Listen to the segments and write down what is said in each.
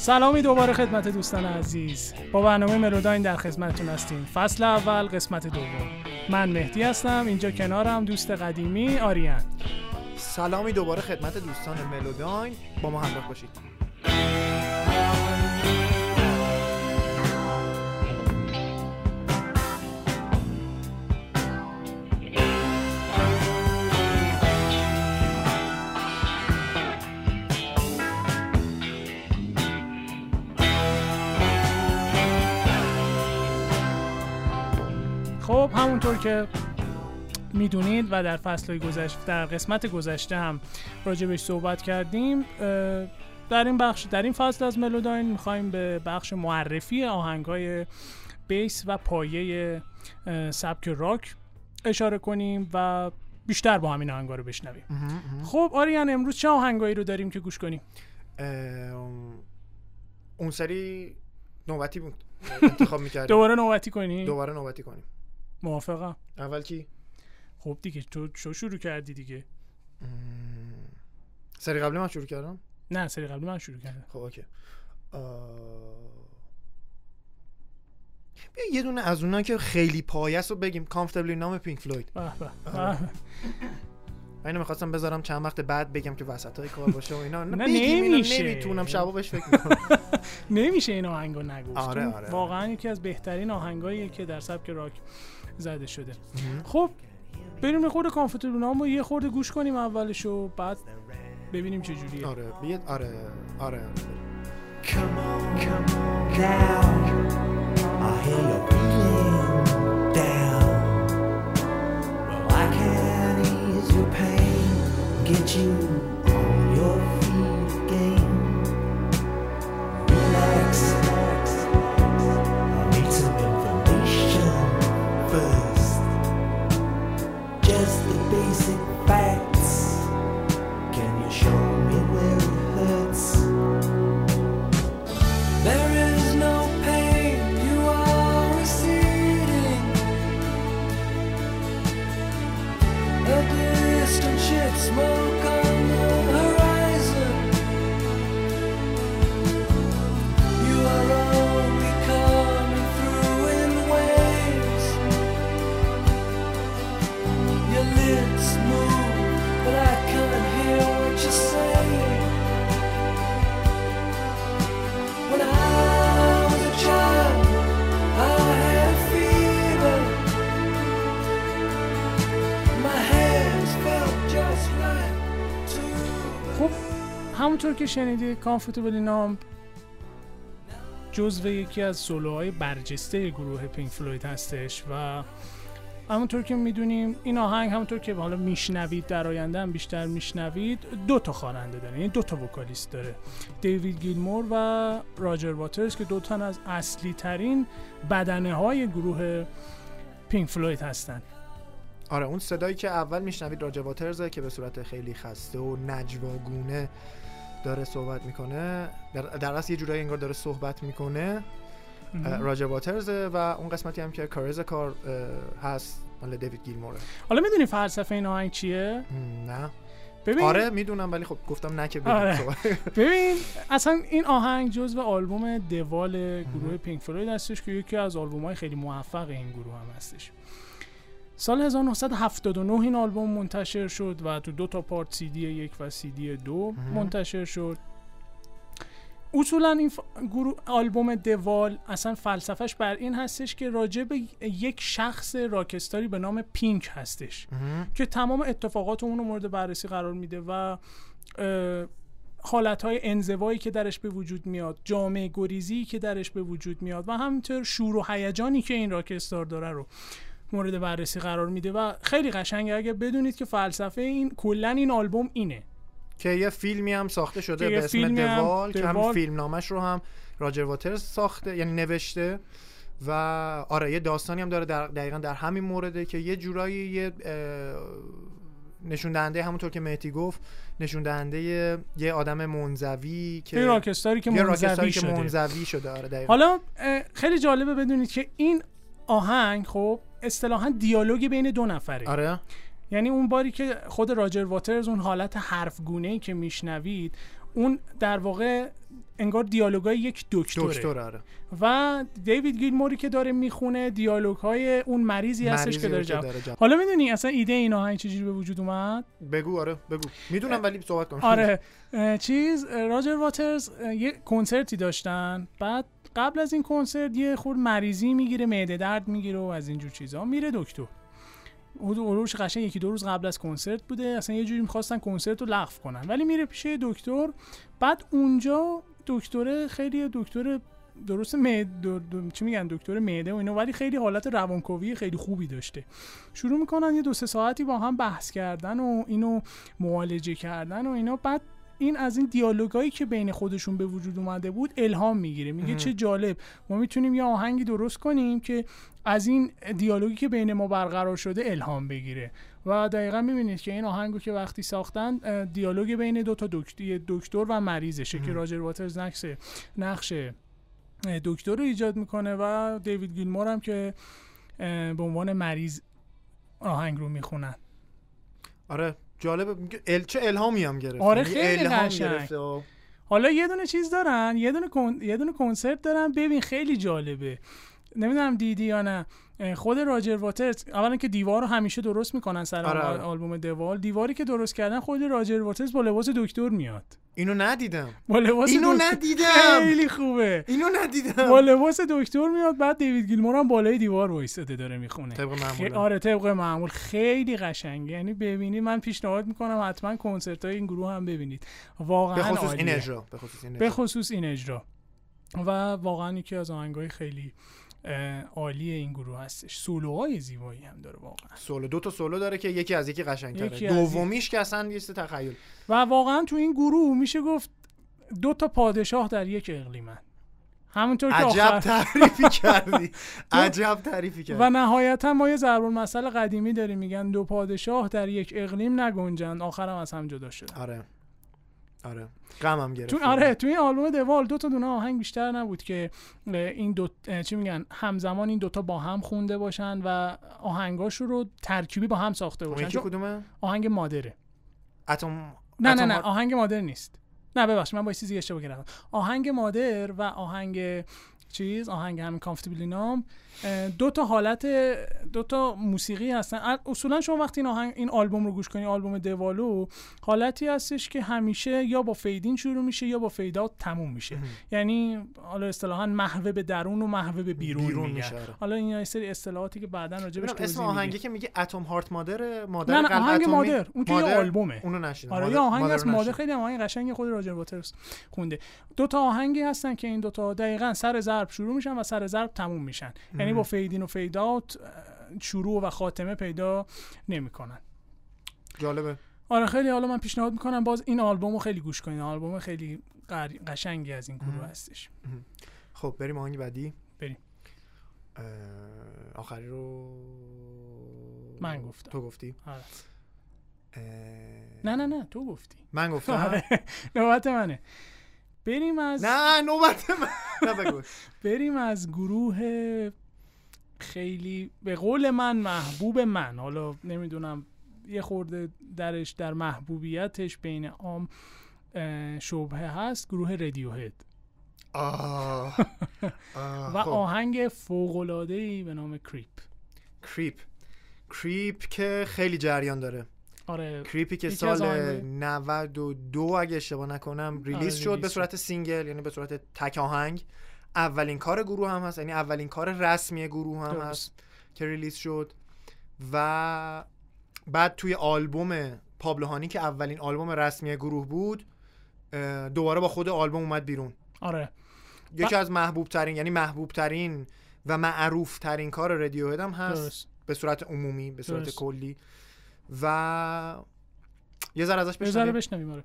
سلامی دوباره خدمت دوستان عزیز. با برنامه ملوداین در خدمتتون هستیم. فصل اول قسمت دوم. من مهدی هستم. اینجا کنارم دوست قدیمی آریان. سلامی دوباره خدمت دوستان ملوداین. با ما همراه باشید. خب همونطور که می‌دونید و در فصل گذشته در قسمت گذشته هم راجبش صحبت کردیم در این بخش در این فصل از ملوداین می‌خوایم به بخش معرفی آهنگای بیس و پایه سبک راک اشاره کنیم و بیشتر با همین آهنگا رو بشنویم. خب آریان امروز چه آهنگایی رو داریم که گوش کنیم؟ اون سری نوبتی بود. انتخاب می‌کردیم. دوباره نوبتی کنیم دوباره نوبتی کنیم. موافقم. اول کی؟ خب دیگه تو شو شروع کردی دیگه. سری قبلی من شروع کردم؟ نه سری قبلی من شروع کردم. خب okay. بیا یه دونه از اونها که خیلی پایه‌س رو بگیم. Comfortably Numb Pink Floyd آره. اینو می‌خواستم بذارم چند وقت بعد بگم که وسط های کار باشه و اینا. نه، نمیشه. نمی‌تونم شبا بهش فکر می‌کنم. نمیشه این آهنگو نگفت. آره، چون آره. واقعا یکی از بهترین آهنگاییه که در سبک راک زده شده. خب بریم یه خورده کامفتبل نام رو یه خورده گوش کنیم اولشو بعد ببینیم چه جوریه. آره بیاد آره آره. Come on, come on now. I hear you're feeling down. Well, I can ease your pain, get you A distant ship, smoke همونطور که شنیدید Comfortably Numb جزو یکی از سولوهای برجسته گروه Pink Floyd هستش و همونطور که می‌دونیم این آهنگ همونطور که حالا میشنوید در آینده هم بیشتر میشنوید دو تا خواننده داره یعنی دو تا vocalist داره. دیوید گیلمور و راجر واترز که دو تا از اصلی ترین بدنه های گروه Pink Floyd هستن. آره اون صدایی که اول میشنوید راجر واترزه که به صورت خیلی خسته و نجواگونه داره صحبت می‌کنه در, اصل یه جورایی انگار داره صحبت می‌کنه راجر واترزه و اون قسمتی هم که کارز کار هست مال دیوید گیلموره. حالا می‌دونی فلسفه این آهنگ چیه؟ نه. ببین آره می‌دونم ولی خب گفتم نه که آره. صحبت. ببین اصلا این آهنگ جزو آلبوم دوال گروه پینک فلوید هستش که یکی از آلبوم های خیلی موفق این گروه هم هستش. سال 1979 این آلبوم منتشر شد و تو دو تا پارت سی دی یک و سی دی دو منتشر شد. اصولا این ف... گروه آلبوم دوال اصلا فلسفهش بر این هستش که راجع به یک شخص راکستاری به نام پینک هستش که تمام اتفاقات اون رو مورد بررسی قرار میده و حالت های انزوایی که درش به وجود میاد جامعه گریزی که درش به وجود میاد و همینطور شور و هیجانی که این راکستار داره رو. مورد بررسی قرار میده و خیلی قشنگه. اگه بدونید که فلسفه این کلا این آلبوم اینه. که یه فیلمی هم ساخته شده به اسم دوال که هم. فیلم نامش رو هم راجر واترز ساخته یعنی نوشته. و آره یه داستانی هم داره در دقیقا در همین مورده که یه جورایی یه نشون دهنده همونطور که مهدی گفت نشون دهنده یه, آدم منزوی که یه راکستاری که منزوی که شده. منزوی شده آره دقیقا. حالا خیلی جالبه بدونید که این آهنگ خب اصطلاحا دیالوگی بین دو نفره. آره. یعنی اون باری که خود راجر واترز اون حالت حرف گونه ای که میشنوید اون در واقع انگار دیالوگای یک دکتره. دکتر آره. و دیوید گیلموری که داره می‌خونه دیالوگ های اون مریضی هستش که داره جواب. حالا می‌دونی اصلا ایده این آهنگ چجوری به وجود اومد؟ بگو آره بگو. می‌دونم ولی صحبت کن. آره. چیز راجر واترز یه کنسرتی داشتن. بعد قبل از این کنسرت یه خورد مریضی می‌گیره معده درد می‌گیره و از اینجور چیزا میره دکتر. اروش قشنگ یکی دو روز قبل از کنسرت بوده. اصلا یه جوری می‌خواستن کنسرت رو لغو کنن. ولی میره پیش دکتر. بعد اونجا دکتر خیلی دکتر درست معده دو- دو- چی میگن؟ دکتر معده و اینا. ولی خیلی حالت روانکاوی خیلی خوبی داشته. شروع می‌کنن یه دو سه ساعتی با هم بحث کردن و اینو معالجه کردن و اینا. بعد این از این دیالوگایی که بین خودشون به وجود اومده بود الهام می‌گیره. میگه. چه جالب. ما می‌تونیم یه آهنگی درست کنیم که از این دیالوگی که بین ما برقرار شده الهام بگیره. و دقیقا می‌بینید که این آهنگو که وقتی ساختن دیالوگ بین دو تا دکتر, و مریضشه که. راجر واترز نقش نقش اه، دکتر رو ایجاد می‌کنه و دیوید گیلمور هم که به عنوان مریض آهنگ رو می‌خونن. آره. جالبه میگه ال... چه الهامی هم گرفت آره، خیلی الهام. گرفته. و- حالا یه دونه چیز دارن یه دونه کن... یه دونه کنسرت دارن. ببین خیلی جالبه. نمی‌دونم دیدی یا نه. خود راجر واترز اولا که دیوار رو همیشه درست می‌کنن سر آره، آره. آلبوم دوال دیواری که درست کردن خود راجر واترز با لباس دکتر میاد. اینو ندیدم. با لباس اینو دکتر- ندیدم. خیلی خوبه. اینو ندیدم. با لباس دکتر میاد بعد دیوید گیلمور هم بالای دیوار وایساده داره می‌خونه. طبق. معمول. آره طبق معمول. خیلی قشنگه. یعنی ببینید من پیشنهاد می‌کنم حتما کنسرت های این گروه هم ببینید. واقعا به خصوص این. اجرا به خصوص این اجرا. و واقعا یکی از آهنگای خیلی عالی این گروه هستش. سولوهای زیبایی هم داره واقعا. سولو دو تا سولو داره که یکی از یکی قشنگتره. دومیش که اصلا یه تخیل و واقعا تو این گروه میشه گفت دو تا پادشاه در یک اقلیمن. همونطور که عجب آخر تعریفی کردی. عجب تعریفی کردی. و نهایتا ما یه ضرب المثل قدیمی داریم. میگن دو پادشاه در یک اقلیم نگنجند. آخرم از هم جدا شدن. آره. آره. غمم گرفت. تو آره تو این آلبوم دوال دو تا دونه آهنگ بیشتر نبود که این دو چی میگن همزمان این دوتا با هم خونده باشن و آهنگاش رو ترکیبی با هم ساخته اون باشن. یکی کدومه؟ آهنگ مادره. اتم نه نه نه آهنگ مادر نیست. نه ببخشید من با چیزی اشتباه کردم. آهنگ مادر و آهنگ چیز آهنگ همین کامفتبلی نام دو تا حالت دو تا موسیقی هستن اصولا شما وقتی این آهنگ این آلبوم رو گوش کنی آلبوم دوالو حالتی هستش که همیشه یا با fade in شروع میشه یا با fade out تموم میشه. یعنی حالا اصطلاحا محوه به درون و محوه به بیرون, بیرون میشه آره. حالا این یه سری اصطلاحاتی که بعدا راجبش ببینم توضیح اسم. آهنگی که میگه Atom Heart Mother Mother نه نه قلب آهنگ؟ Mother اون Mother؟ آلبومه اونو نشیدم آره یه آهنگ از Mother. خیلی آهنگ قشنگ خود راجر واترز خونده دو تا آهنگی هستن که این دو تا دقیقا سر ضرب شروع میشن و سر ضرب تموم میشن. یعنی با fade in و fade out شروع و خاتمه پیدا نمی‌کنن. جالبه. آره خیلی حالا من پیشنهاد می‌کنم باز این آلبومو خیلی گوش کنین. آلبوم خیلی قر- قشنگی از این گروه. هستش. خب بریم آهنگ بعدی. بریم. آخری رو من گفتم. تو گفتی؟ آره. اه، نه نه نه تو گفتی. من گفتم. آره. نوبت منه. بریم از نه نوبت من. بریم از گروه خیلی به قول من محبوب من. حالا نمی‌دونم یه خورده درش در محبوبیتش بین عام شبهه هست گروه Radiohead آه. آه، و خب. آهنگ فوق ای به نام کریپ کریپ کریپ که خیلی جریان داره. آره Creep ی که سال آهنگای- 92 اگه اشتباه نکنم release آره، شد به صورت single یعنی به صورت تک آهنگ. اولین کار گروه هم هست یعنی اولین کار رسمی گروه هم درست. هست که ریلیز شد. و بعد توی آلبوم پابلوهانی که اولین آلبوم رسمی گروه بود دوباره با خود آلبوم اومد بیرون. آره. یکی از محبوب ترین یعنی محبوب ترین و معروف ترین کار رادیو هم هست. درست. به صورت عمومی به صورت درست. کلی. و یه ذره ازش یه ذره بشنویم بشنویم آره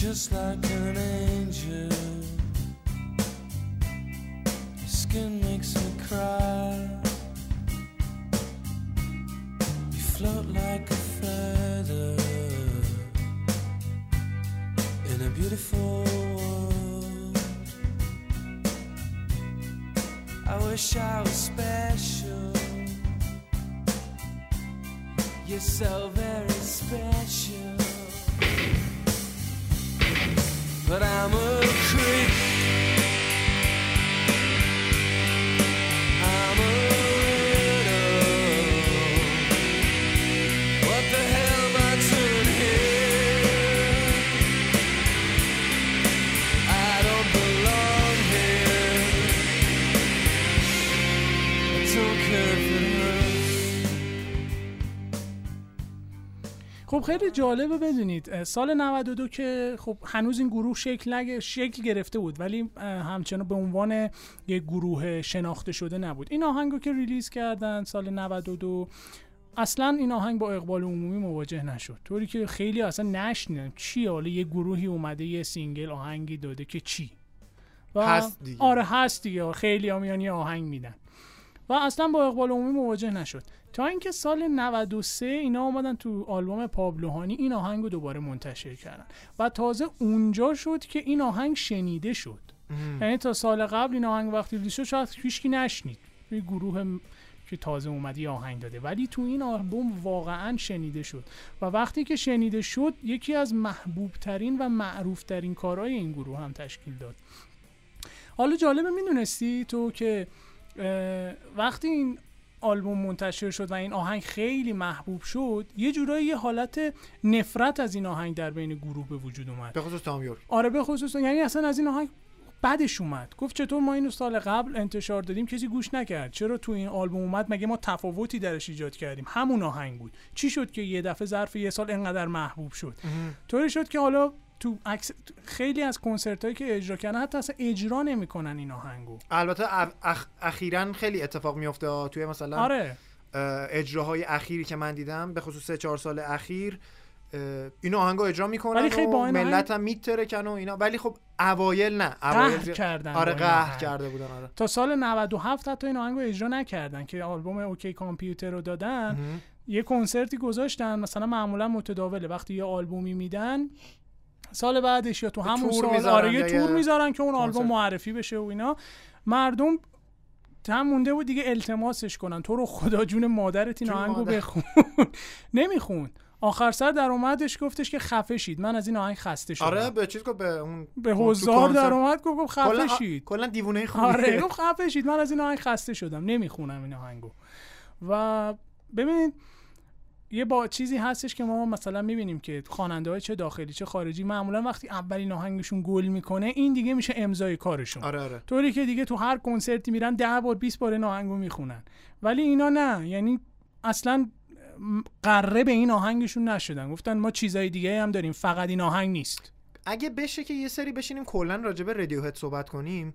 just like an angel. Your skin makes me cry. You float like a feather in a beautiful world. I wish I was special. You're so very special. But I'm a خب خیلی جالبه بدونید. سال 92 که خب هنوز این گروه شکل نگ... شکل گرفته بود ولی همچنان به عنوان یک گروه شناخته شده نبود. این آهنگ رو که release کردن سال 92 اصلا این آهنگ با اقبال عمومی مواجه نشد. طوری که خیلی اصلا نشنیدن چی حالا یه گروهی اومده یه single آهنگی داده که چی؟ و هست دیگه. آره هست دیگه. خیلی ها میان یه آهنگ میدن. و اصلا با اقبال عمومی مواجه نشد. تا اینکه سال 93 اینا اومدن تو آلبوم پابلوهانی این آهنگ رو دوباره منتشر کردن. و تازه اونجا شد که این آهنگ شنیده شد. یعنی تا سال قبل این آهنگ وقتی ریلیز شد شاید هیچکی نشنید. یه گروه که تازه اومده یه آهنگ داده. ولی تو این آلبوم واقعا شنیده شد. و وقتی که شنیده شد یکی از محبوب ترین و معروف ترین کارهای این گروه هم تشکیل داد. حالا جالبه می‌دونستی تو که وقتی این آلبوم منتشر شد و این آهنگ خیلی محبوب شد یه جورایی یه حالت نفرت از این آهنگ در بین گروه به وجود اومد. به خصوص تام یورک. آره به خصوص یعنی اصلا از این آهنگ بعدش اومد. گفت چطور ما اینو سال قبل انتشار دادیم کسی گوش نکرد. چرا تو این آلبوم اومد؟ مگه ما تفاوتی درش ایجاد کردیم؟ همون آهنگ بود. چی شد که یه دفعه ظرف یه سال انقدر محبوب شد؟ طوری شد که حالا تو عکس خیلی از کنسرت هایی که اجرا کردن حتی اصلا اجرا نمی‌کنن این آهنگو البته اخ... اخ... اخیرا خیلی اتفاق میفته. توی مثلا آره اه، اجراهای اخیری که من دیدم به خصوص سه چهار سال اخیر اه، اینو آهنگو اجرا می‌کنن ولی خیلی با این ملت هم میترکن و اینا ولی خب اوایل نه اوایل قهر زی- کردن آره این قهر. کرده بودن آره تا سال 97 حتی این آهنگ رو اجرا نکردن که آلبوم اوکی کامپیوتر رو دادن مهم. یه کنسرتی گذاشتن مثلا معمولا متداوله وقتی یه آلبومی میدن سال بعدش یا تو همون سال آره یه تور می‌ذارن که اون. آلبوم معرفی بشه و اینا. مردم هم مونده بود دیگه التماسش کنن. تو رو خدا جون مادرت این آهنگو. بخون. نمیخون آخر سر در اومدش گفتش که خفه شید. من از این آهنگ خسته شدم. آره به چیز به اون به حضار کنسرت. در اومد گفت خفه شید. کلا دیوونه خوبیه آره گفت خفه شید. من از این آهنگ خسته شدم. نمی‌خونم این آهنگو. و ببینید یه با چیزی هستش که ما مثلا می‌بینیم که خواننده های چه داخلی چه خارجی معمولا وقتی اولین آهنگشون گل می‌کنه این دیگه میشه امضای کارشون. آره آره. طوری که دیگه تو هر کنسرتی میرن ده بار 20 بار این آهنگو می‌خونن. ولی اینا نه. یعنی اصلا قره به این آهنگشون نشدن. گفتن ما چیزای دیگه هم داریم فقط این آهنگ نیست. اگه بشه که یه سری بشینیم کلا راجع به رادیو هد صحبت کنیم.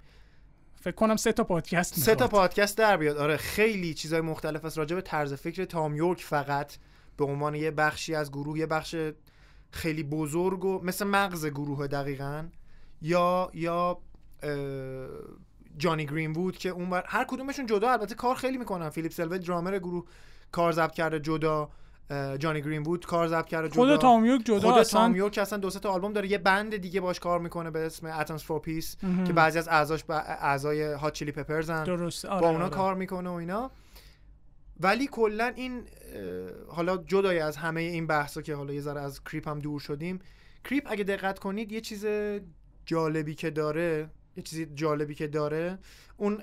فکر کنم سه تا پادکست سه تا. پادکست در بیاد. آره خیلی چیزای مختلف است راجع به طرز فکر تام یورک فقط. به عنوان یه بخشی از گروه یه بخش خیلی بزرگ و مثل مغز گروه دقیقا یا یا جانی گرین وود که اون بر... هر کدومشون جدا البته کار خیلی می‌کنن. فیلیپ سلوی درامر گروه کار ضبط کرده جدا جانی گرین وود کار ضبط کرده جدا. خود تام یورک جدا خود اصلا. تام یورک اصلا دو سه تا آلبوم داره. یه band دیگه باهاش کار می‌کنه به اسم Atoms for Peace. که بعضی از اعضاش اعضای Hot Chili Peppers ن درست. آره با اونا آره. کار می‌کنه و اینا. ولی کلا این حالا جدای از همه این بحثا که حالا یه ذره از کریپ هم دور شدیم کریپ اگه دقت کنید یه چیز جالبی که داره یه چیزی جالبی که داره اون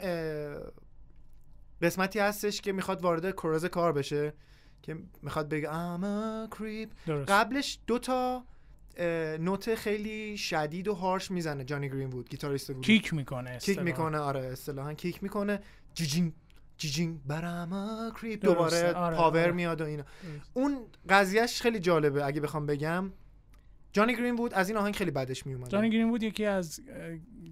قسمتی هستش که می‌خواد وارد کورز کار بشه که می‌خواد بگه I'm a creep. درست. قبلش دو تا نوت خیلی شدید و هارش می‌زنه. جانی گرین بود گیتاریست گروه کیک می‌کنه کیک. می‌کنه آره اصطلاحا کیک می‌کنه. جیجین جیجین برام کریپ دوباره آره، پاور آره. میاد و اینا. اون قضیهش خیلی جالبه اگه بخوام بگم. جانی گرین بود از این آهنگ خیلی بدش میومد جانی گرین بود یکی از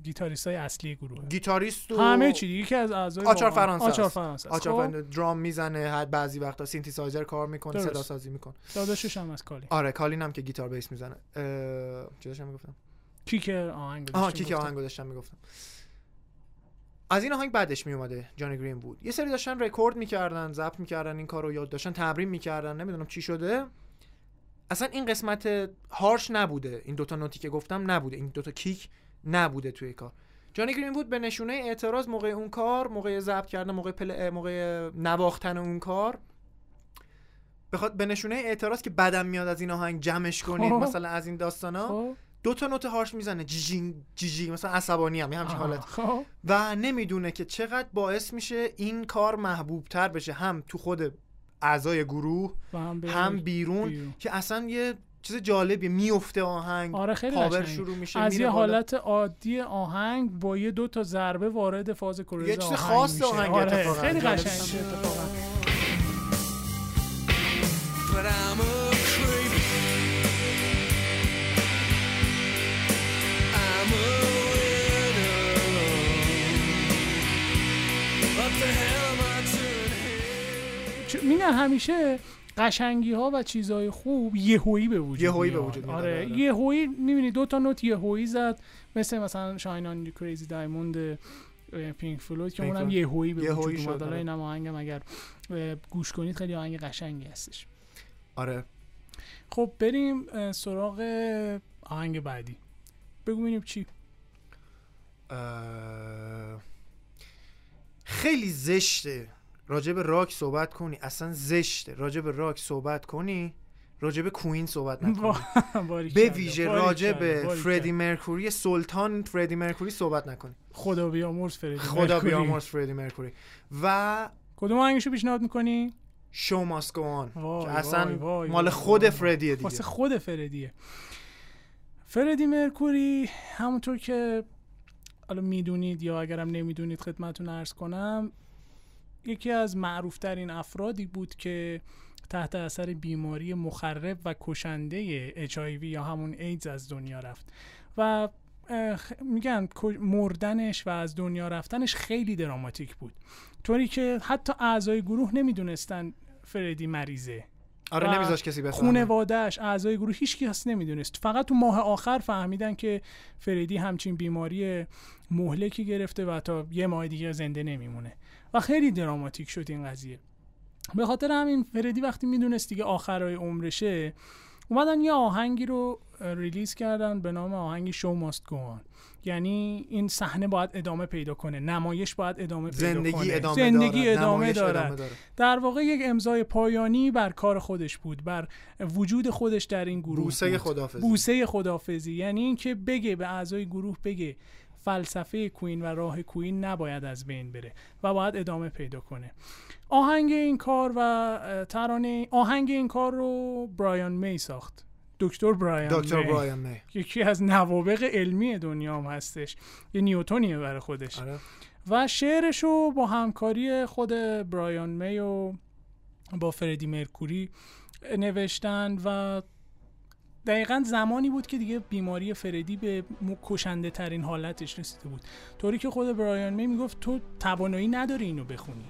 گیتاریست های اصلی گروه گیتاریست و همه چی یکی از اعضای آچار فرانسه آچار. فرانسه. آچار خب، فرانسه درام می‌زنه هر بعضی وقتا سینتیسایزر کار می‌کنه درست. صدا سازی می‌کنه. داداشش هم از کالی آره کالین هم که گیتار بیس می‌زنه. اه، چی داشتم می‌گفتم؟ کیک آهنگ آها کیک گفتم. آهنگو داشتم می‌گفتم. از این آهنگ بعدش میومده جانی گرین بود. یه سری داشتن رکورد می‌کردن ضبط می‌کردن این کارو یاد داشتن تمرین می‌کردن نمی‌دونم چی شده. اصلا این قسمت هارش نبوده. این دوتا نوتی که گفتم نبوده. این دوتا کیک نبوده توی کار. جانی گرین بود به نشونه اعتراض موقع اون کار موقع ضبط کردن موقع پل... موقع نواختن اون کار. بخواد به نشونه اعتراض که بدم میاد از این آهنگ جمعش کنید خب. مثلا از این داستانا. خب. دو تا نوت harsh می‌زنه جیجینگ جیجی مثلا عصبانی هم همچین آها، حالت خب و نمی‌دونه که چقدر باعث میشه این کار محبوب تر بشه هم تو خود اعضای گروه و هم, هم بیرون, بیرون. که اصلا یه چیز جالبی میفته آهنگ آره خیلی power قشنگه. شروع میشه از یه. حالت عادی آهنگ با یه دو تا ضربه وارد فاز chorus یه چیز خاص میشه. آهنگ آره. خیلی جالب قشنگ است. میشه اتفاقا میگن همیشه قشنگی ها و چیزهای خوب یهویی به وجود یهویی به. وجود میاد، آره آره، آره. یهویی می‌بینی دو تا نوت یهویی زد مثل مثلا شاین آن کریزی دایموند پینک فلوید که اونم. یهویی به وجود اومد حالا آره. اینم آهنگم اگر گوش کنید خیلی آهنگ قشنگی هستش آره خب بریم سراغ آهنگ بعدی بگو ببینیم چی اه، خیلی زشته راجب راک صحبت کنی. اصلا زشته. راجب راک صحبت کنی راجب کوین صحبت نکنی. به ویژه باریک فردی. مرکوری سلطان فردی مرکوری صحبت نکنی. خدا بیامرز فردی خدا. بیامرز فردی مرکوری. و کدوم آهنگشو پیشنهاد می‌کنی؟ شو وای، که اصلا وای، وای، مال خود وای. فردیه دیگه. واسه خود فردیه. فردی مرکوری همونطور که حالا می‌دونید یا اگرم نمی‌دونید خدمتون ارز کنم یکی از معروفترین افرادی بود که تحت اثر بیماری مخرب و کشنده HIV یا همون ایدز از دنیا رفت. و میگن مردنش و از دنیا رفتنش خیلی دراماتیک بود. طوری که حتی اعضای گروه نمی‌دونستن فردی مریضه. آره نمیذاش کسی بفهمه خونوادهش اعضای گروه هیچ کس نمی‌دونست. فقط تو ماه آخر فهمیدن که فردی همچین بیماری مهلکی گرفته و تا یه ماه دیگه زنده نمیمونه. و خیلی دراماتیک شد این قضیه. به خاطر همین فردی وقتی می‌دونست دیگه آخرای عمرشه اومدن یه آهنگی رو ریلیز کردن به نام آهنگ شو ماست گوان یعنی این صحنه باید ادامه پیدا کنه نمایش باید ادامه پیدا زندگی کنه ادامه زندگی دارد. ادامه دارد ادامه داره. در واقع یک امضای پایانی بر کار خودش بود بر وجود خودش در این گروه بوسه بود. خدافظی بوسه خدافزی یعنی اینکه بگه به اعضای گروه بگه فلسفه کوین و راه کوین نباید از بین بره و باید ادامه پیدا کنه آهنگ این کار و ترانه آهنگ این کار رو برایان می ساخت دکتر برایان دکتر می. برایان می یکی از نوابق علمی دنیا هم هستش. یه نیوتونیه برای خودش. آره. و شعرش رو با همکاری خود برایان می و با فردی مرکوری نوشتن و دقیقا زمانی بود که دیگه بیماری فردی به کشنده ترین حالتش رسیده بود. طوری که خود برایان می می‌گفت تو توانایی نداری اینو بخونی.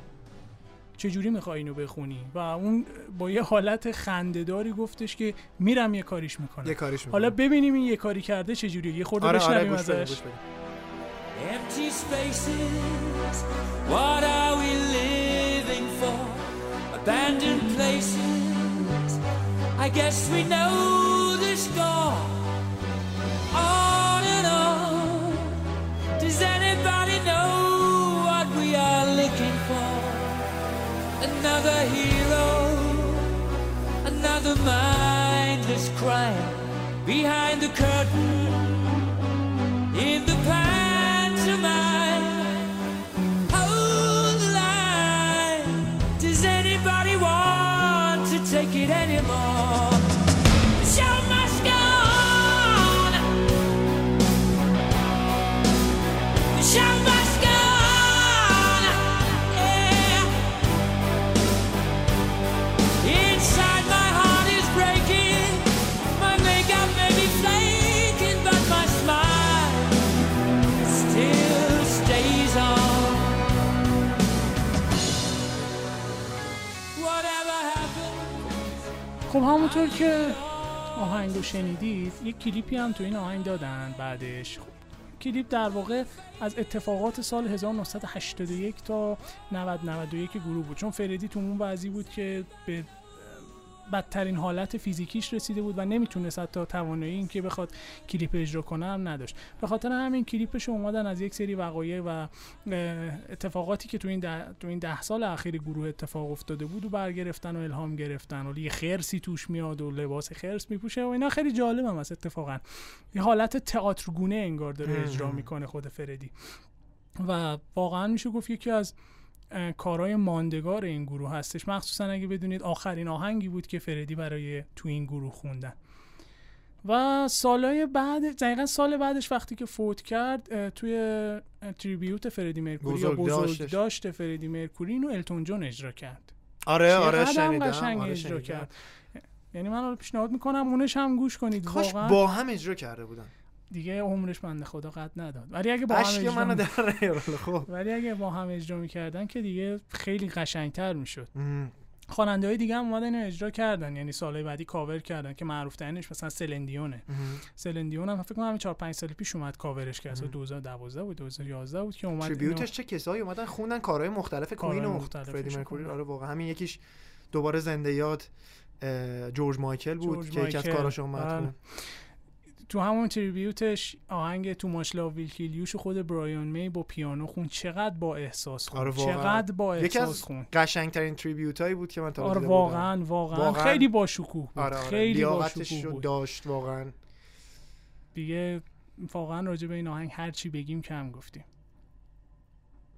چجوری می‌خوای اینو بخونی؟ و اون با یه حالت خندهداری گفتش که میرم یه کاریش می‌کنم. یه کاریش می‌کنه حالا ببینیم این یه کاری کرده چجوریه. یه خورده آره آره بشنویم بده ازش. Empty spaces, what are we living for? Abandoned places, I guess we know the score. Another hero, another mindless crime behind the curtain in the pantomime. خب همونطور که آهنگ رو شنیدید یک کلیپی هم تو این آهنگ دادن بعدش خب کلیپ در واقع از اتفاقات سال 1981 تا 90 91 گروه بود. چون فردی تو اون وضعی بود که به بدترین حالت فیزیکیش رسیده بود و نمی‌تونست حتی توانایی این که بخواد کلیپ اجرا کنه هم نداشت. به خاطر همین کلیپش اومدن از یک سری وقایع و اتفاقاتی که تو این ده, تو این ده سال اخیر گروه اتفاق افتاده بود و برگرفتن و الهام گرفتن و یه خرسی توش میاد و لباس خرس میپوشه و اینا خیلی جالب هم هست اتفاقا. یه حالت تئاترگونه انگار داره اجرا می‌کنه خود فردی. و واقعا میشه گفت یکی از کارهای ماندگار این گروه هستش. مخصوصا اگه بدونید آخرین آهنگی بود که فردی برای تو این گروه خوندن. و سالهای بعد دقیقا سال بعدش وقتی که فوت کرد توی تریبیوت فردی مرکوری یا بزرگ بزرگ داشتش. داشت فردی مرکوری اینو التون جون اجرا کرد. آره آره شنیدم. قشنگ آره اجرا. کرد. یعنی من رو پیشنهاد می‌کنم اونش هم گوش کنید کاش واقعا. با هم اجرا کرده بودن. دیگه عمرش بنده خدا قد نداد ولی اگه با هم اجرا منو در خب ولی اگه با هم اجرا می‌کردن که دیگه خیلی قشنگتر می‌شد. خواننده های دیگه هم اومدن اینو اجرا کردن یعنی سالهای بعدی کاور کردن که معروف ترینش مثلا سلندیونه. سلندیون هم فکر کنم همین 4 5 سال پیش اومد کاورش کرد سال 2012 بود 2011 بود که اومد تریبیوتش چه کسایی اومدن خوندن کارهای مختلف کوین و فردی مرکوری. آره واقعا همین یکیش دوباره زنده یاد جورج مایکل بود جورج که یکی از. کاراشو اومد بله. خونه. تو همون تریبیوتش آهنگ تو ماشلا ویلکیلیوش خود برایان می با پیانو خون. چقدر با احساس خون. آره واقعا. چقدر با یکی احساس از خون. قشنگترین تریبیوت هایی بود که من تا آره دیده بودم. واقعا. واقعا. واقعا. خیلی با شکوه بود. آره آره. خیلی با شکوه بود. داشت واقعا. دیگه واقعا راجع به این آهنگ هر چی بگیم کم گفتیم.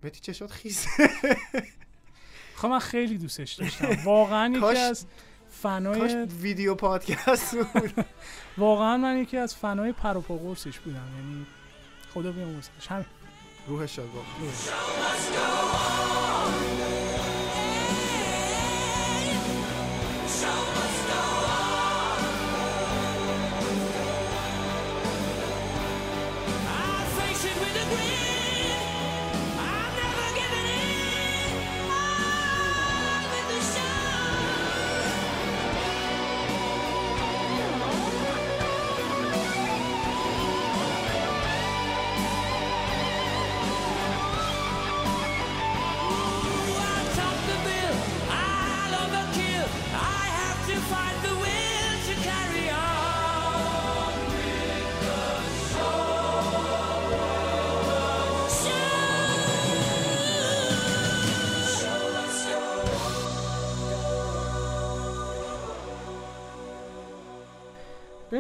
بهتی چشات خیس خب من خیلی دوستش داشتم. واقعا یکی کاش- کاش فنای ویدیو پادکست بود. واقعا من یکی از فنای پر و پا قرصش بودم. یعنی خدا بیامرزش همین روحش شاد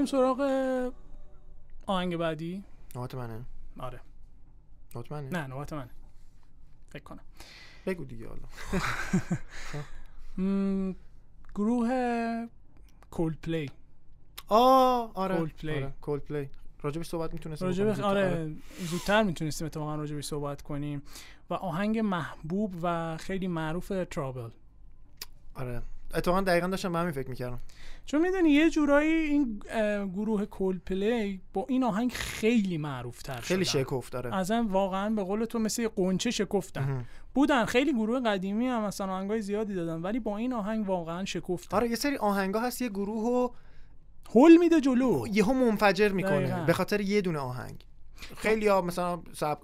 بریم سراغ آهنگ بعدی. نوبت منه. آره. نوبت منه؟ نه نوبت من فکر کنم. بگو دیگه حالا. گروه کول پلی آه آره. Coldplay. آره کولپلی راجبش صحبت می‌تونستیم راجب آره زودتر می‌تونستیم اتفاقا راجبش صحبت کنیم. و آهنگ محبوب و خیلی معروف ترابل آره. اتفاقا دقیقا داشتم به همین فکر می‌کردم. چون می‌دونی یه جورایی این گروه کول پلی با این آهنگ خیلی معروف تر خیلی. شکفت داره. اصلا واقعا به قول تو مثل یه قنچه شکفتن. بودن خیلی گروه قدیمی هم مثلا آهنگای زیادی دادن ولی با این آهنگ واقعا شکفتن. آره یه سری آهنگا هست یه گروه رو هول میده جلو. یهو منفجر می‌کنه. به خاطر یه دونه آهنگ. خیلی ها مثلا سب...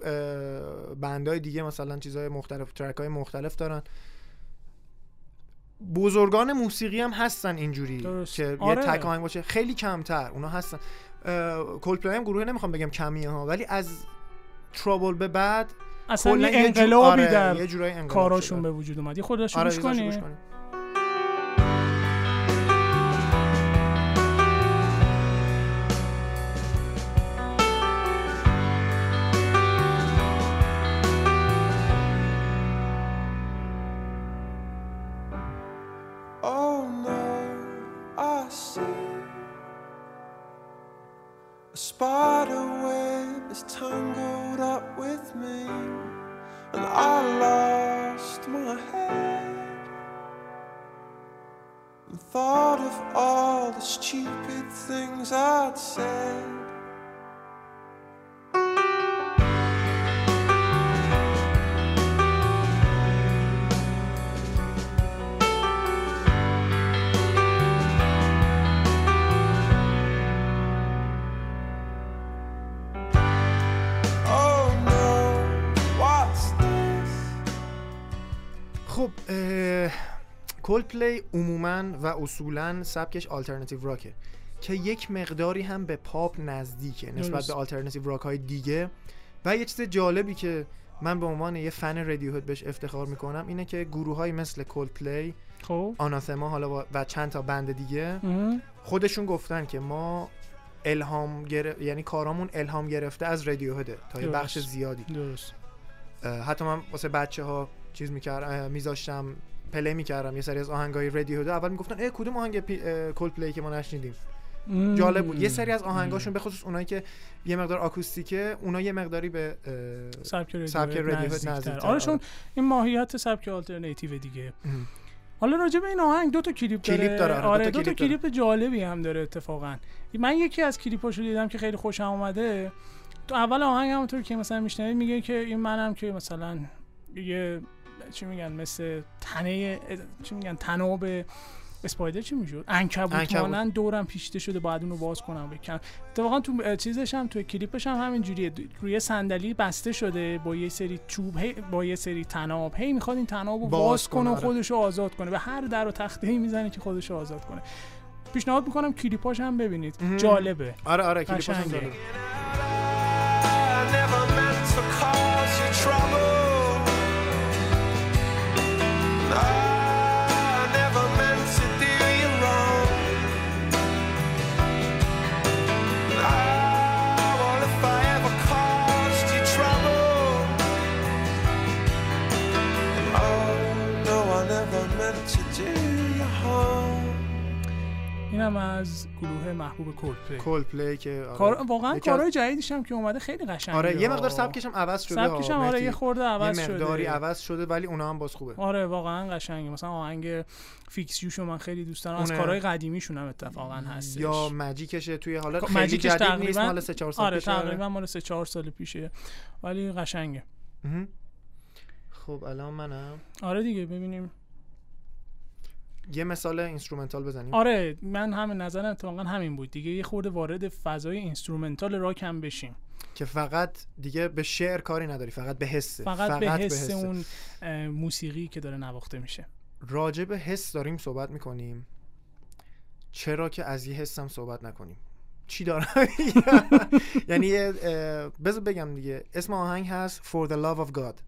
بندهای دیگه مثلا چیزهای مختلف ترک های مختلف دارن. بزرگان موسیقی هم هستن اینجوری درست. که آره. یه تک آهنگ باشه خیلی کمتر اونا هستن کولپلی هم گروه نمی‌خوام بگم کمیه ها ولی از ترابل به بعد اصلا یه انقلابی آره، در یه انقلاب کاراشون شده. به وجود اومد یه خودشون آره گوش Coldplay عموما و اصولا سبکش alternative rock ه که یک مقداری هم به پاپ نزدیکه نسبت. به alternative rock های دیگه و یه چیز جالبی که من به عنوان یه fan Radiohead بهش افتخار می‌کنم اینه که گروه های مثل Coldplay خب Anathema حالا و چند تا band دیگه. خودشون گفتن که ما الهام گر... یعنی کارامون الهام گرفته از Radiohead ه تا یه. بخش زیادی درست حتی من واسه بچه ها چیز می‌کردم میذاشتم play می‌کردم یه سری از آهنگای Radiohead ه اول می‌گفتن اه کدوم آهنگ Coldplay که ما نشنیدیم. جالب بود. یه سری از آهنگاشون به خصوص اونایی که یه مقدار آکوستیکه اونا یه مقداری به سبک رادیو نزدیکتر. آره چون آره. این ماهیت سبک آلترناتیو دیگه. حالا راجع به این آهنگ دو تا کلیپ داره. کلیپ داره، آره، آره دو تا دو تا کلیپ کلیپ جالبی هم داره اتفاقا. من یکی از کلیپاشو دیدم که خیلی خوشم اومده. تو اول آهنگ همونطور که مثلا میشنوید میگه که این منم که مثلا یه چی میگن مثل تنه چی میگن تناب اسپایدر چی می‌شد؟ عنکبوت. مانند دورم پیچیده شده باید اونو باز کنم بکنم اتفاقا تو چیزش هم تو کلیپش هم همین جوریه روی صندلی بسته شده با یه سری چوب هی با یه سری تناب. هی می‌خواد این تناب رو باز باز کنه، و آره. خودش رو آزاد کنه. به هر در و تخته ای می‌زنه که خودش رو آزاد کنه. پیشنهاد می‌کنم کلیپاش هم ببینید. جالبه. آره آره کلیپاشون قشنگه. جالب اینم از گروه محبوب کلپی Coldplay که آره. کار واقعا کارهای جدیدش هم که اومده خیلی قشنگه آره یه. مقدار سبکش هم عوض شده سبکش هم آره. یه خورده عوض یه شده مقداری عوض شده ولی اونا هم باز خوبه آره واقعا قشنگه مثلا آهنگ Fix You شو من خیلی دوست دارم از. کارهای قدیمیشون هم اتفاقا هستش یا Magic شه توی حالا خب، خیلی Magic ش جدید تقریباً- نیست مال 3 4 سال آره پیشه. تقریبا مال 3 4 سال پیشه ولی قشنگه. خب الان منم آره دیگه ببینیم یه مثال instrumental بزنیم. آره من همین نظرم اتفاقا همین بود. دیگه یه خورده وارد فضای instrumental rock هم بشیم. که فقط دیگه به شعر کاری نداری فقط به حسه فقط, به حس اون موسیقی که داره نواخته میشه. راجع به حس داریم صحبت می‌کنیم. چرا که از یه حسم صحبت نکنیم؟ چی دارم یعنی بذار بگم دیگه. اسم آهنگ هست For the Love of God.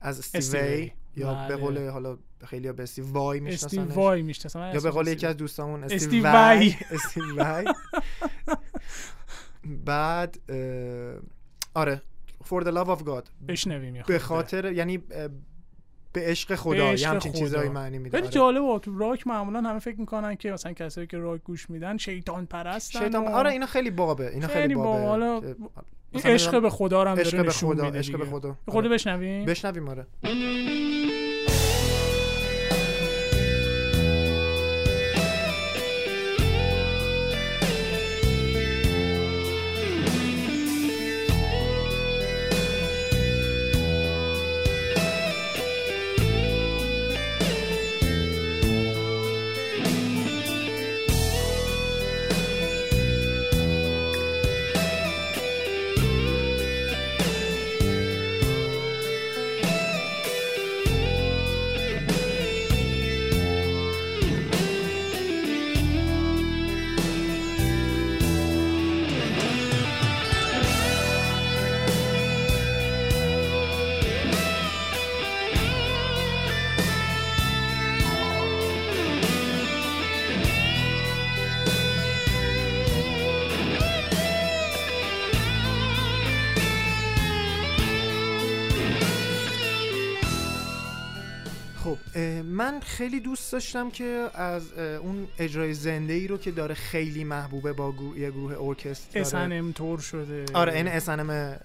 از استیوی استیوی. یا به بله. قول حالا خیلی به استیو وای استیو میشناسنش وای می‌شناسم یا به قول یکی از دوستامون استیو وای. استیو وای بعد آره For the Love of God بشنویم به. خاطر یعنی به عشق خدا یه همچین. چیزایی معنی میده خیلی آره. جالبه تو راک معمولا همه فکر می‌کنن که مثلا کسایی که راک گوش میدن شیطان پرستن شیطان و آره اینا خیلی بابه اینا خیلی, خیلی بابه. حالا عشق به خدا رو هم عشق داره به نشون خدا میده عشق به. خدا به خود. بشنویم بشنویم آره من خیلی دوست داشتم که از اون اجرای زنده ای رو که داره خیلی محبوبه با گروه یه گروه ارکستر. اسنم تور شده. آره این اسنم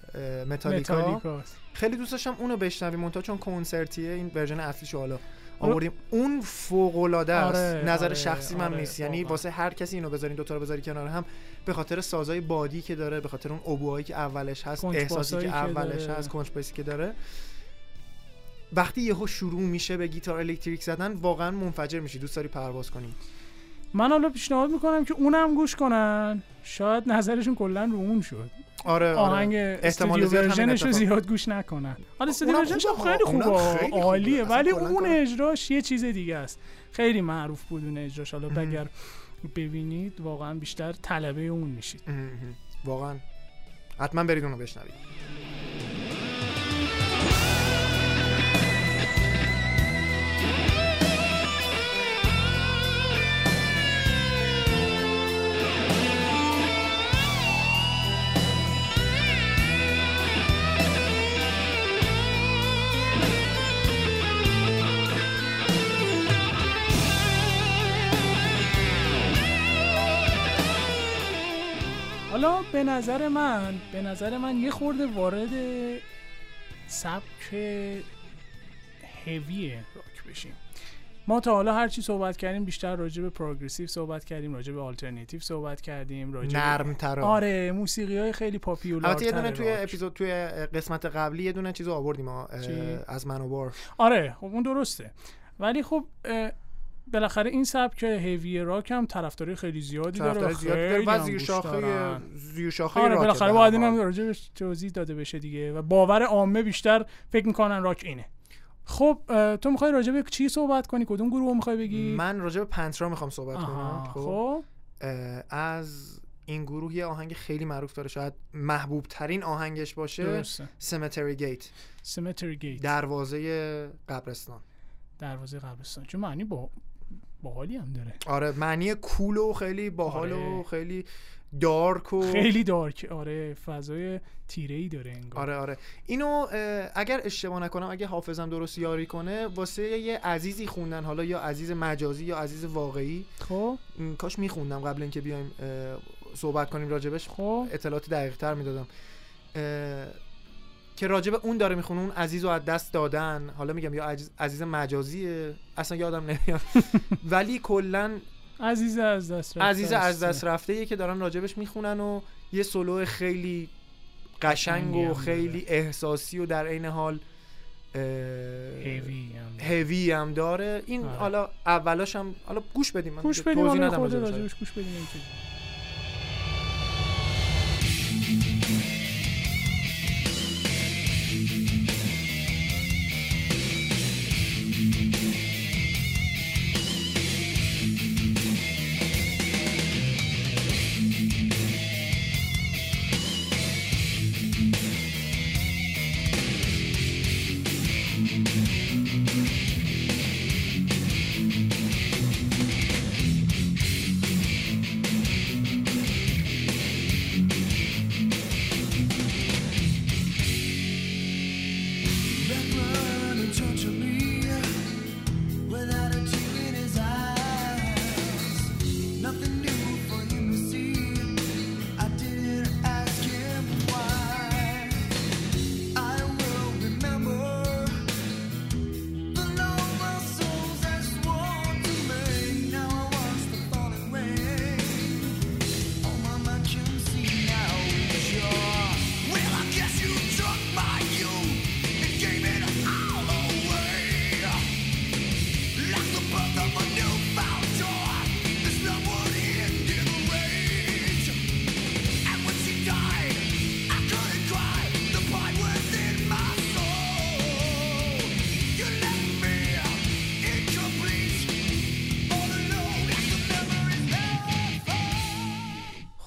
متالیکا خیلی دوست داشتم اونو بشنویم منتها چون کنسرتیه این ورژن اصلیشو حالا آوردیم. اون فوق العاده است. آره، نظر آره، شخصی من آره، نیست. یعنی. واسه هر کسی اینو بذارین دوتا رو بذاری کنار هم به خاطر سازای بادی که داره به خاطر اون ابوهایی که اولش هست احساسی که که اولش داره. هست کنج باسی که داره. وقتی یهو شروع میشه به گیتار الکتریک زدن واقعا منفجر میشی دوست داری پرواز کنی من حالا پیشنهاد می‌کنم که اونم گوش کنن شاید نظرشون کلا رو اون شد آره آهنگ آره. استودیو ورژنش رو. زیاد گوش نکنن حالا استودیو ورژنش. خیلی خوبه. عالیه ولی اون. اجراش یه چیز دیگه است خیلی معروف بود اون اجراش حالا. اگر ببینید واقعا بیشتر طلبه اون میشید. واقعا حتما برید اونو بشنوید به نظر من به نظر من یه خورده وارد سبک هوی راک بشیم. ما تا حالا هر چی صحبت کردیم بیشتر راجع به پروگرسیو صحبت کردیم راجع به آلترناتیو صحبت کردیم راجع به- نرم تر آره موسیقی های خیلی پاپیولار البته یه دونه توی اپیزود توی قسمت قبلی یه دونه چیزو آوردیم ما اه، چی؟ از من و بار آره خب اون درسته. ولی خب بالاخره این سبک هوی راک هم طرفداری خیلی زیادی داره و زیادی داره. و زیر شاخه. زیر شاخه آره بالاخره باید اینم حال. راجبش توضیح داده بشه دیگه و باور عامه بیشتر فکر می‌کنن راک اینه. خب تو می‌خوای راجع به چی صحبت کنی؟ کدوم گروه می‌خوای بگی؟ من راجع به پنترا می‌خوام صحبت کنم. خب. خب. از این گروه یه آهنگ خیلی معروف داره. شاید محبوب ترین آهنگش باشه سمتری گیت سیمتری گیت دروازه قبرستان. دروازه قبرستان. چون معنی با باحالی هم داره. آره معنی کول و خیلی باحال و آره. خیلی دارک و خیلی دارک آره فضای تیره ای داره انگار. آره آره. اینو اگر اشتباه نکنم اگه حافظم درست یاری کنه واسه یه عزیزی خوندن حالا یا عزیز مجازی یا عزیز واقعی. خب. کاش میخوندم قبل اینکه بیایم صحبت کنیم راجبش. خب. اطلاعات دقیق تر می‌دادم که راجب اون داره می‌خونه اون عزیز رو از دست دادن حالا میگم یا عزیز, عزیز مجازیه اصلا یادم نمیاد ولی کلا عزیز از دست رفته عزیز از. دست رفته یه که دارن راجبش می‌خونن و یه سولو خیلی قشنگ و خیلی احساسی و در عین حال هیوی هم. هیوی هم داره این آره. حالا اولاش هم حالا گوش بدیم من گوش بدیم. راجبش گوش بدیم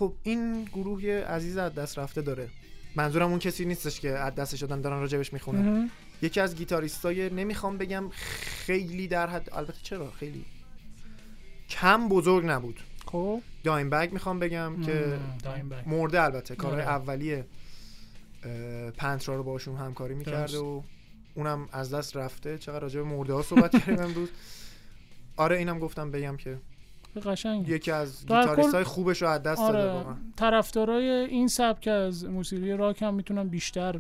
خب این گروه یه عزیز از دست رفته داره. منظورم اون کسی نیستش که از دستش دادن دارن راجبش می‌خونن. یکی از گیتاریستای نمی‌خوام بگم خیلی در حد البته چرا؟ خیلی. کم بزرگ نبود. خب. داین بگ می‌خوام بگم که مم، دایم بک. مرده البته. کارهای آره. اولیه پنترا رو باشون همکاری می‌کرده. و اونم از دست رفته. چقدر راجع به مرده ها صحبت کردیم امروز. آره اینم گفتم بگم که قشنگ یکی از گیتاریست های خوبش رو از دست داده آره واقعا طرفدارای این سبک از موسیقی راک هم می‌تونن بیشتر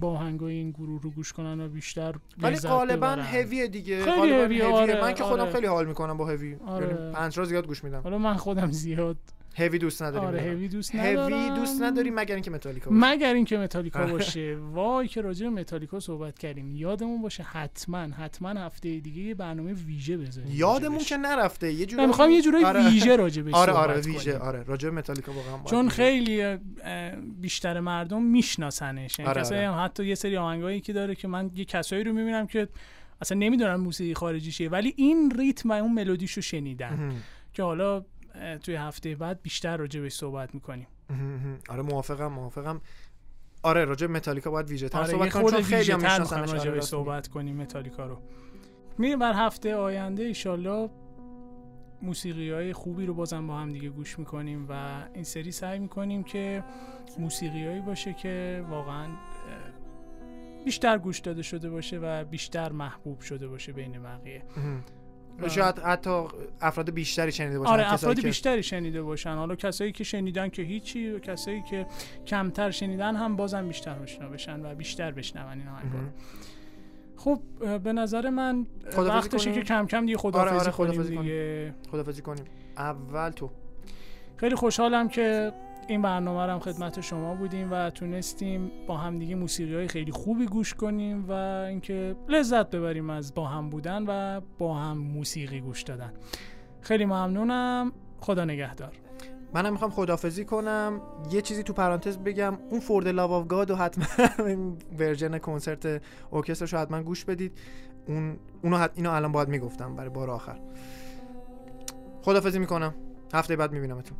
با آهنگای این گروه رو گوش کنن و بیشتر ولی غالبا. هویه دیگه خیلی هویه. آره، من که خودم آره. خیلی حال می‌کنم با هوی آره. یعنی زیاد گوش میدم حالا من خودم زیاد هیوی دوست نداری آره. هیوی دوست ندارم هیوی دوست نداری مگر اینکه متالیکا باشه. مگر اینکه متالیکا آره. باشه وای که راجع به متالیکا صحبت کردیم یادمون باشه حتما حتما هفته دیگه یه برنامه ویژه بذاریم یادمون. که نرفته یه جوری می‌خوام یه جورایی آره. ویژه راجع بهش آره آره ویژه. آره راجع به متالیکا واقعا چون. خیلی بیشتر مردم میشناسنش یعنی آره، کسایی آره. هم حتی یه سری آهنگایی که داره که من یه کسایی رو می‌بینم که اصلا نمی‌دونن موسیقی خارجی چیه ولی این ریتم و اون ملودیشو شنیدن. که حالا توی هفته بعد بیشتر راجع بهش صحبت می‌کنیم. آره موافقم موافقم آره راجع به متالیکا باید ویژه تر آره صحبت کنیم چون خیلی هم می‌خوایم راجع آره، بهش. صحبت کنیم متالیکا رو میریم بر هفته آینده ایشالله موسیقی های خوبی رو بازم با هم دیگه گوش می‌کنیم و این سری سعی می‌کنیم که موسیقی هایی باشه که واقعا بیشتر گوش داده شده باشه و بیشتر محبوب شده باشه بین بقیه. و- شاید حتی افراد بیشتری شنیده باشن آره افراد بیشتری شنیده باشن. حالا کسایی که شنیدن که هیچی و کسایی که کمتر شنیدن هم بازم بیشتر آشنا بشن و بیشتر بشنون این آهنگا مهم. خب به نظر من وقتشه؟ که کم کم دیگه خداحافظی آره، آره، کنیم دیگه. خدافزی کنیم. اول تو. خیلی خوشحالم که این برنامه رو هم خدمت شما بودیم و تونستیم با هم دیگه موسیقی های خیلی خوبی گوش کنیم و اینکه لذت ببریم از با هم بودن و با هم موسیقی گوش دادن. خیلی ممنونم. خدا نگهدار. منم می‌خوام خدافزی کنم. یه چیزی تو پرانتز بگم. اون for the love of God و حتما این ورژن کنسرت ارکسترش رو حتما گوش بدید. اون اونو حت... اینو الان باید می‌گفتم برای بار آخر. خدافزی می‌کنم. هفته بعد میبینمتون.